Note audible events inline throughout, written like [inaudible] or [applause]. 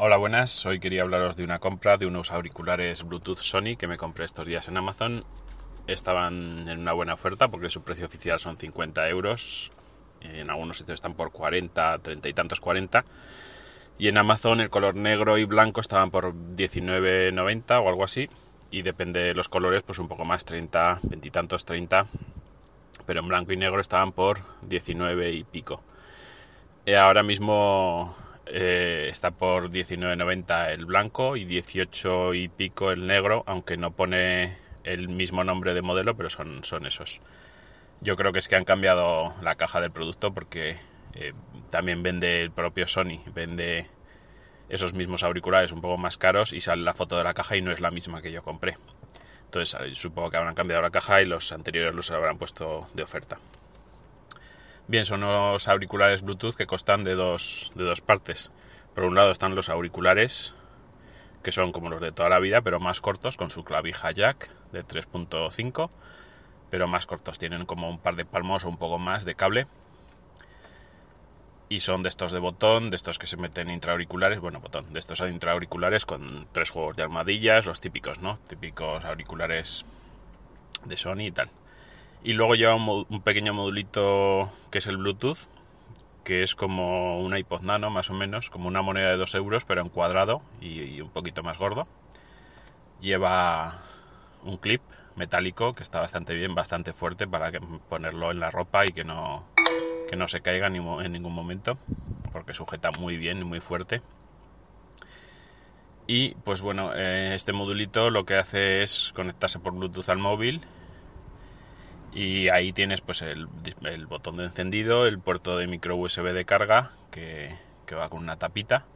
Hola, buenas. Hoy quería hablaros de una compra de unos auriculares Bluetooth Sony que me compré estos días en Amazon. Estaban en una buena oferta porque su precio oficial son 50 euros. En algunos sitios están por 40, 30 y tantos 40. Y en Amazon el color negro y blanco estaban por 19,90 o algo así. Y depende de los colores, pues un poco más, 30, 20 y tantos, 30. Pero en blanco y negro estaban por 19 y pico. Y ahora mismo eh, está por 19.90 el blanco y 18 y pico el negro, aunque no pone el mismo nombre de modelo, pero son, son esos. Yo creo que es que han cambiado la caja del producto porque eh, también vende el propio Sony, vende esos mismos auriculares un poco más caros y sale la foto de la caja y no es la misma que yo compré. Entonces supongo que habrán cambiado la caja y los anteriores los habrán puesto de oferta. Bien, son unos auriculares Bluetooth que constan de dos, de dos partes. Por un lado están los auriculares, que son como los de toda la vida, pero más cortos, con su clavija jack de 3.5, pero más cortos. Tienen como un par de palmos o un poco más de cable. Y son de estos de botón, de estos que se meten intraauriculares, bueno, botón, de estos intraauriculares con tres juegos de armadillas, los típicos, ¿no? Típicos auriculares de Sony y tal. Y luego lleva un, pequeño modulito que es el Bluetooth, que es como un iPod Nano más o menos, como una moneda de 2 euros, pero en cuadrado y, un poquito más gordo. Lleva un clip metálico que está bastante bien, bastante fuerte para ponerlo en la ropa y que no, que no se caiga en ningún momento, porque sujeta muy bien y muy fuerte. Y pues bueno, eh, este modulito lo que hace es conectarse por Bluetooth al móvil y ahí tienes pues el, botón de encendido, el puerto de micro USB de carga que, va con una tapita.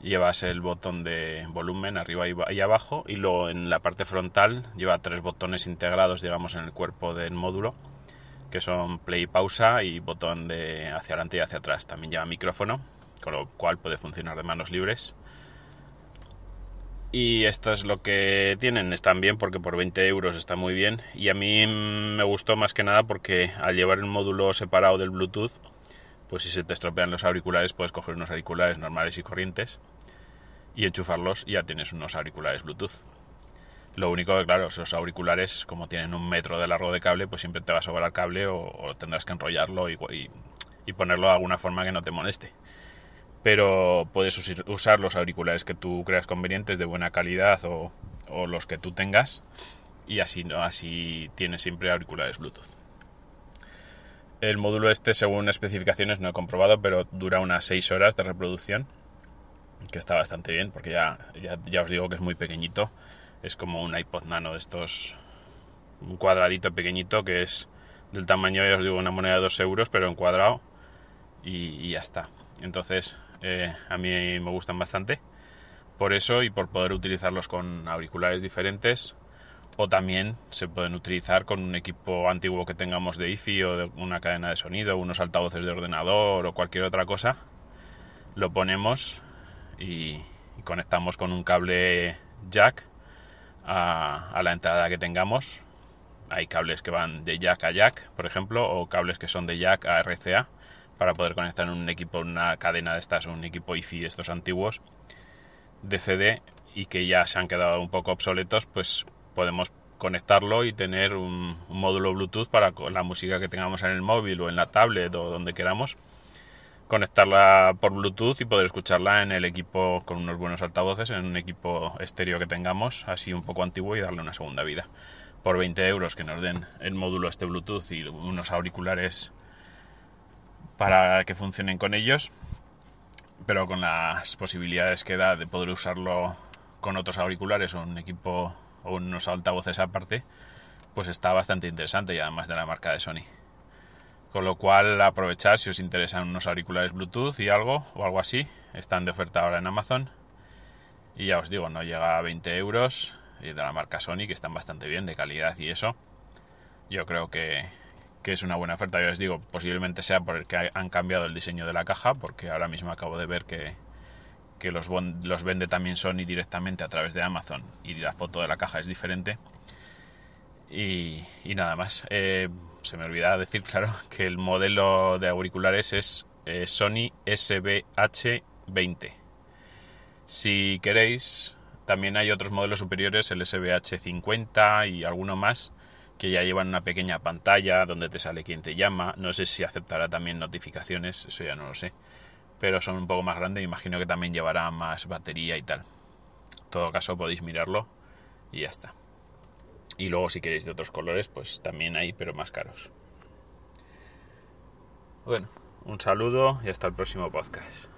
Llevas el botón de volumen arriba y abajo y luego en la parte frontal lleva tres botones integrados digamos en el cuerpo del módulo que son play y pausa y botón de hacia adelante y hacia atrás. También lleva micrófono, con lo cual puede funcionar de manos libres y esto es lo que tienen, están bien porque por 20 euros está muy bien. Y a mí me gustó más que nada porque al llevar el módulo separado del Bluetooth, pues si se te estropean los auriculares puedes coger unos auriculares normales y corrientes y enchufarlos y ya tienes unos auriculares Bluetooth. Lo único que, claro, esos auriculares, como tienen un metro de largo de cable, pues siempre te va a sobrar cable o, tendrás que enrollarlo y, y ponerlo de alguna forma que no te moleste pero puedes usar los auriculares que tú creas convenientes de buena calidad o, los que tú tengas y así, así tienes siempre auriculares Bluetooth. El módulo este, según especificaciones, no he comprobado, pero dura unas 6 horas de reproducción, que está bastante bien, porque ya, ya, os digo que es muy pequeñito. Es como un iPod nano de estos, un cuadradito pequeñito que es del tamaño, ya os digo, una moneda de 2 euros, pero en cuadrado, y ya está. Entonces, eh, a mí me gustan bastante. Por eso y por poder utilizarlos con auriculares diferentes o también se pueden utilizar con un equipo antiguo que tengamos de IFI o de una cadena de sonido, unos altavoces de ordenador o cualquier otra cosa. Lo ponemos y, conectamos con un cable jack a, a la entrada que tengamos. Hay cables que van de jack a jack, por ejemplo, o cables que son de jack a RCA para poder conectar en un equipo, una cadena de estas, un equipo IFI estos antiguos de CD y que ya se han quedado un poco obsoletos, pues podemos conectarlo y tener un, módulo Bluetooth para la música que tengamos en el móvil o en la tablet o donde queramos conectarla por Bluetooth y poder escucharla en el equipo con unos buenos altavoces, en un equipo estéreo que tengamos, así un poco antiguo y darle una segunda vida. Por 20 euros que nos den el módulo este Bluetooth y unos auriculares para que funcionen con ellos, pero con las posibilidades que da de poder usarlo con otros auriculares o un equipo o unos altavoces aparte, pues está bastante interesante y además de la marca de Sony. Con lo cual, aprovechar si os interesan unos auriculares Bluetooth y algo, o algo así. Están de oferta ahora en Amazon. Y ya os digo, no llega a 20 euros. Y de la marca Sony, que están bastante bien, de calidad y eso. Yo creo que, que es una buena oferta. Ya os digo, posiblemente sea porque han cambiado el diseño de la caja, porque ahora mismo acabo de ver que, que los, los vende también Sony directamente a través de Amazon y la foto de la caja es diferente. Y, nada más. Eh, se me olvidaba decir, claro, [laughs] que el modelo de auriculares es eh, Sony SBH20. Si queréis, también hay otros modelos superiores, el SBH50 y alguno más, que ya llevan una pequeña pantalla donde te sale quien te llama. No sé si aceptará también notificaciones, eso ya no lo sé. Pero son un poco más grandes, imagino que también llevará más batería y tal. En todo caso podéis mirarlo y ya está. Y luego si queréis de otros colores, pues también hay, pero más caros. Bueno, un saludo y hasta el próximo podcast.